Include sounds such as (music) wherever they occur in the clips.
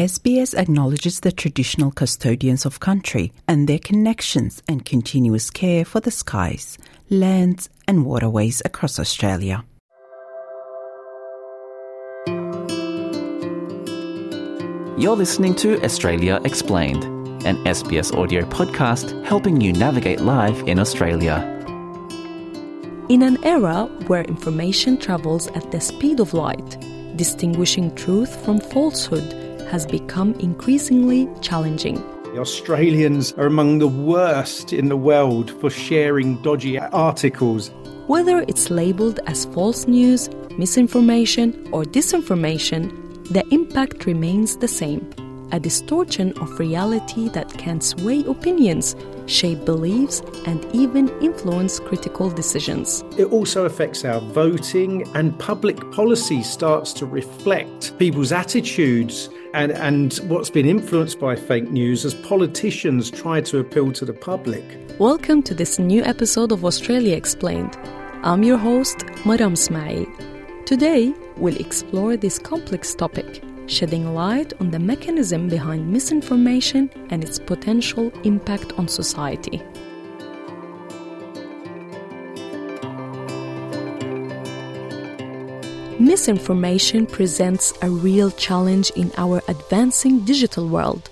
SBS acknowledges the traditional custodians of country and their connections and continuous care for the skies, lands, and waterways across Australia. You're listening to Australia Explained, an SBS audio podcast helping you navigate life in Australia. In an era where information travels at the speed of light, distinguishing truth from falsehood has become increasingly challenging. The Australians are among the worst in the world for sharing dodgy articles. Whether it's labeled as false news, misinformation, or disinformation, the impact remains the same a distortion of reality that can sway opinions, shape beliefs, and even influence critical decisions. It also affects our voting, and public policy starts to reflect people's attitudes and, and what's been influenced by fake news as politicians try to appeal to the public. Welcome to this new episode of Australia Explained. I'm your host, Maram Smail. Today, we'll explore this complex topic, shedding light on the mechanism behind misinformation and its potential impact on society. Misinformation presents a real challenge in our advancing digital world.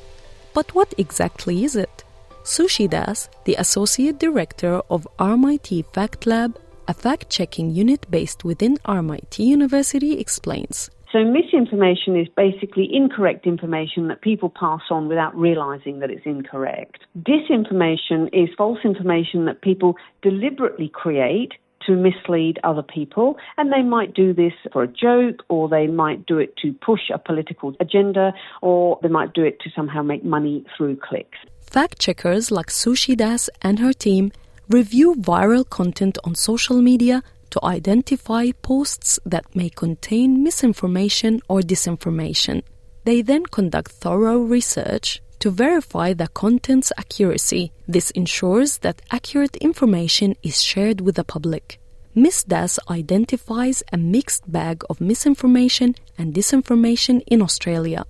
But what exactly is it? Sushi Das, the Associate Director of RMIT Fact Lab, a fact checking unit based within RMIT University, explains. So, misinformation is basically incorrect information that people pass on without realizing that it's incorrect. Disinformation is false information that people deliberately create to mislead other people, and they might do this for a joke, or they might do it to push a political agenda, or they might do it to somehow make money through clicks. Fact checkers like Sushi Das and her team review viral content on social media to identify posts that may contain misinformation or disinformation. They then conduct thorough research to verify the content's accuracy. This ensures that accurate information is shared with the public. Ms. Das identifies a mixed bag of misinformation and disinformation in Australia.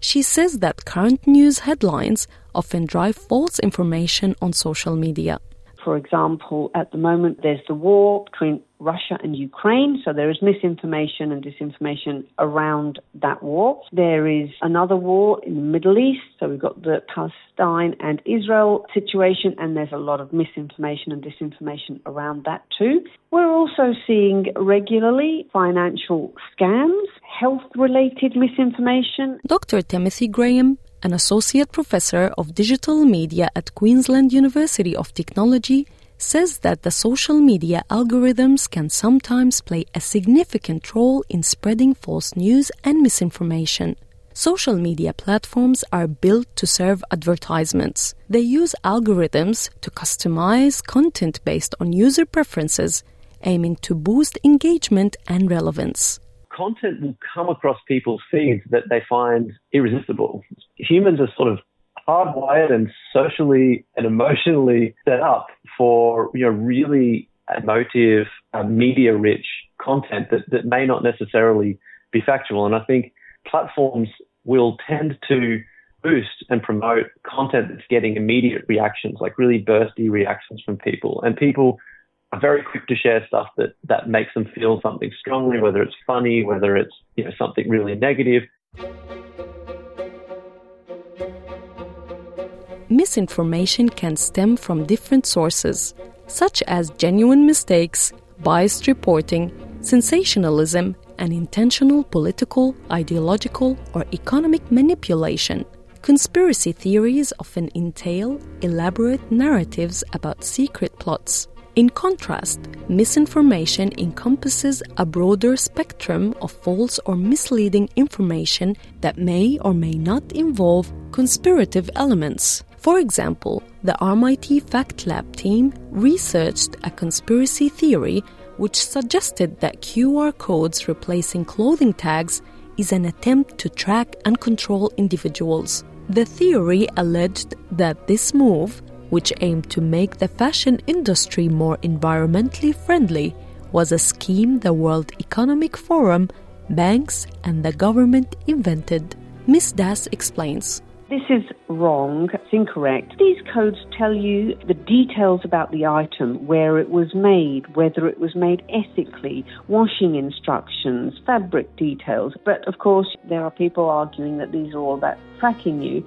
She says that current news headlines often drive false information on social media. For example, at the moment, there's the war between Russia and Ukraine, so there is misinformation and disinformation around that war. There is another war in the Middle East, so we've got the Palestine and Israel situation, and there's a lot of misinformation and disinformation around that too. We're also seeing regularly financial scams, health related misinformation. Dr. Timothy Graham an associate professor of digital media at Queensland University of Technology, says that the social media algorithms can sometimes play a significant role in spreading false news and misinformation. Social media platforms are built to serve advertisements. They use algorithms to customize content based on user preferences, aiming to boost engagement and relevance content will come across people's feeds that they find irresistible. Humans are sort of hardwired and socially and emotionally set up for you know really emotive, uh, media-rich content that, that may not necessarily be factual. And I think platforms will tend to boost and promote content that's getting immediate reactions, like really bursty reactions from people. And people very quick to share stuff that, that makes them feel something strongly, whether it's funny, whether it's you know something really negative. Misinformation can stem from different sources, such as genuine mistakes, biased reporting, sensationalism, and intentional political, ideological, or economic manipulation. Conspiracy theories often entail elaborate narratives about secret plots, in contrast, misinformation encompasses a broader spectrum of false or misleading information that may or may not involve conspirative elements. For example, the RMIT Fact Lab team researched a conspiracy theory which suggested that QR codes replacing clothing tags is an attempt to track and control individuals. The theory alleged that this move which aimed to make the fashion industry more environmentally friendly, was a scheme the World Economic Forum, banks, and the government invented. Ms. Das explains. This is wrong. It's incorrect. These codes tell you the details about the item, where it was made, whether it was made ethically, washing instructions, fabric details. But of course, there are people arguing that these are all about tracking you.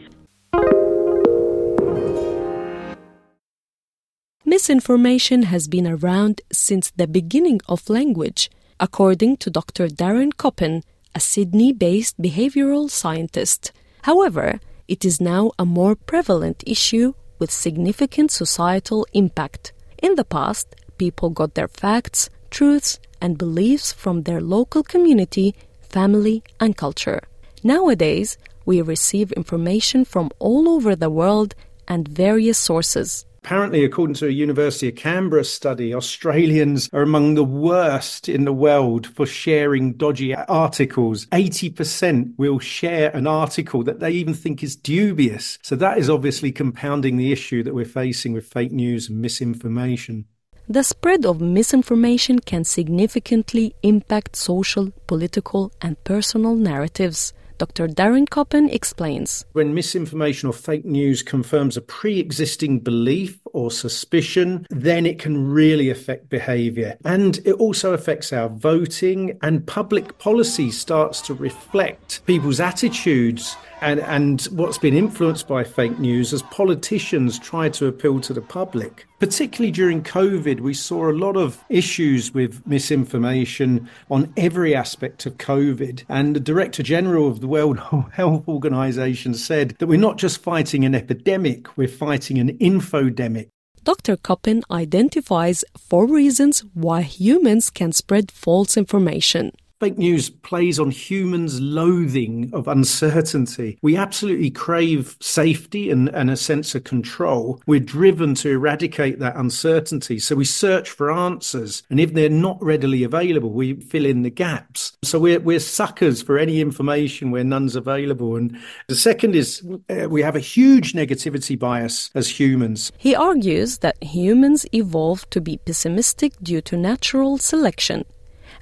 Misinformation has been around since the beginning of language, according to Dr. Darren Koppen, a Sydney based behavioral scientist. However, it is now a more prevalent issue with significant societal impact. In the past, people got their facts, truths, and beliefs from their local community, family, and culture. Nowadays, we receive information from all over the world and various sources. Apparently, according to a University of Canberra study, Australians are among the worst in the world for sharing dodgy articles. 80% will share an article that they even think is dubious. So that is obviously compounding the issue that we're facing with fake news and misinformation. The spread of misinformation can significantly impact social, political, and personal narratives. Dr. Darren Koppen explains. When misinformation or fake news confirms a pre existing belief or suspicion, then it can really affect behavior. And it also affects our voting, and public policy starts to reflect people's attitudes and, and what's been influenced by fake news as politicians try to appeal to the public. Particularly during COVID, we saw a lot of issues with misinformation on every aspect of COVID. And the Director General of the World (laughs) Health Organization said that we're not just fighting an epidemic, we're fighting an infodemic. Dr. Koppen identifies four reasons why humans can spread false information. Fake news plays on humans' loathing of uncertainty. We absolutely crave safety and, and, a sense of control. We're driven to eradicate that uncertainty. So we search for answers. And if they're not readily available, we fill in the gaps. So we're, we're suckers for any information where none's available. And the second is uh, we have a huge negativity bias as humans. He argues that humans evolved to be pessimistic due to natural selection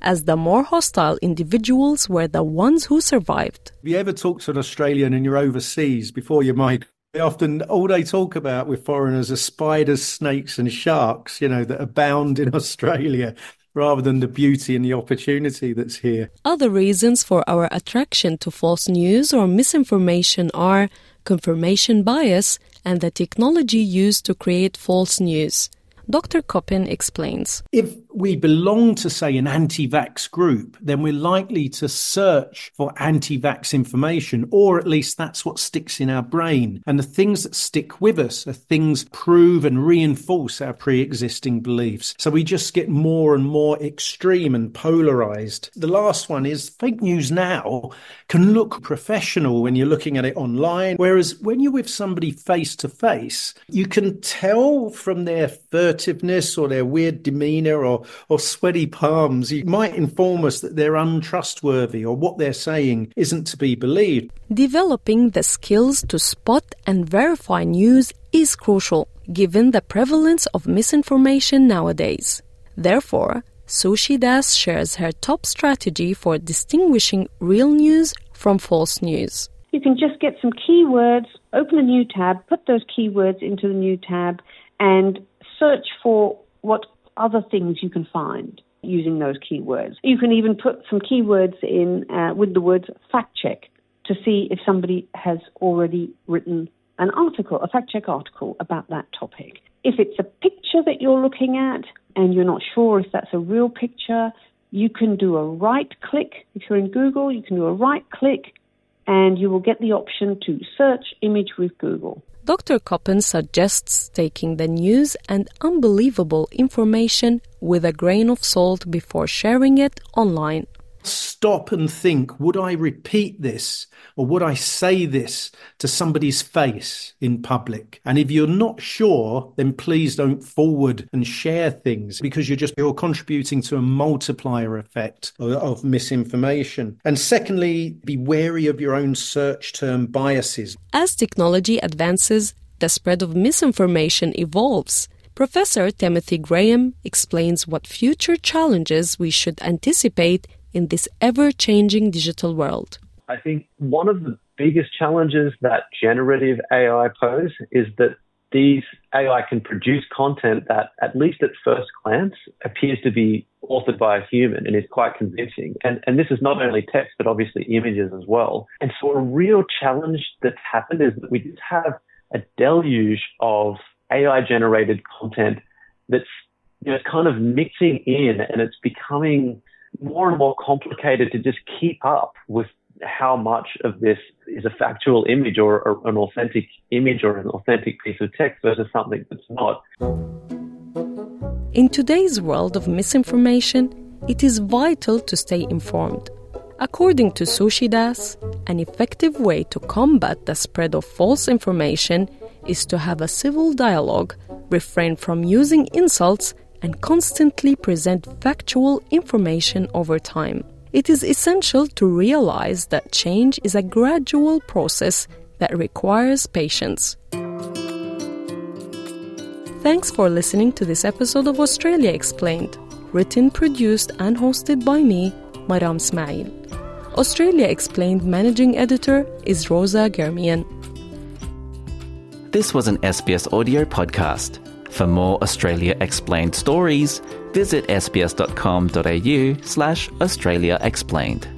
as the more hostile individuals were the ones who survived. Have you ever talked to an Australian and you're overseas before you might? Often, all they talk about with foreigners are spiders, snakes, and sharks, you know, that abound in (laughs) Australia rather than the beauty and the opportunity that's here. Other reasons for our attraction to false news or misinformation are confirmation bias and the technology used to create false news. Dr. Koppen explains. If we belong to, say, an anti vax group, then we're likely to search for anti vax information, or at least that's what sticks in our brain. And the things that stick with us are things prove and reinforce our pre existing beliefs. So we just get more and more extreme and polarized. The last one is fake news now can look professional when you're looking at it online, whereas when you're with somebody face to face, you can tell from their assertiveness or their weird demeanor or, or sweaty palms, you might inform us that they're untrustworthy or what they're saying isn't to be believed. Developing the skills to spot and verify news is crucial given the prevalence of misinformation nowadays. Therefore, Sushi Das shares her top strategy for distinguishing real news from false news. You can just get some keywords, open a new tab, put those keywords into the new tab, and search for what other things you can find using those keywords. You can even put some keywords in uh, with the words fact check to see if somebody has already written an article, a fact check article about that topic. If it's a picture that you're looking at and you're not sure if that's a real picture, you can do a right click. If you're in Google, you can do a right click and you will get the option to search image with Google. Dr. Koppen suggests taking the news and unbelievable information with a grain of salt before sharing it online stop and think would I repeat this or would I say this to somebody's face in public? And if you're not sure, then please don't forward and share things because you're just you're contributing to a multiplier effect of, of misinformation. And secondly, be wary of your own search term biases. As technology advances, the spread of misinformation evolves. Professor Timothy Graham explains what future challenges we should anticipate in this ever changing digital world? I think one of the biggest challenges that generative AI pose is that these AI can produce content that, at least at first glance, appears to be authored by a human and is quite convincing. And, and this is not only text, but obviously images as well. And so a real challenge that's happened is that we just have a deluge of AI generated content that's you know, kind of mixing in and it's becoming more and more complicated to just keep up with how much of this is a factual image or, an authentic image or an authentic piece of text versus something that's not. In today's world of misinformation, it is vital to stay informed. According to Sushi Das, an effective way to combat the spread of false information is to have a civil dialogue, refrain from using insults, and constantly present factual information over time it is essential to realize that change is a gradual process that requires patience. Thanks for listening to this episode of Australia Explained, written, produced, and hosted by me, Maram Smail. Australia Explained managing editor is Rosa Germian. This was an SBS audio podcast. For more Australia Explained stories, visit sbs.com.au slash Australia Explained.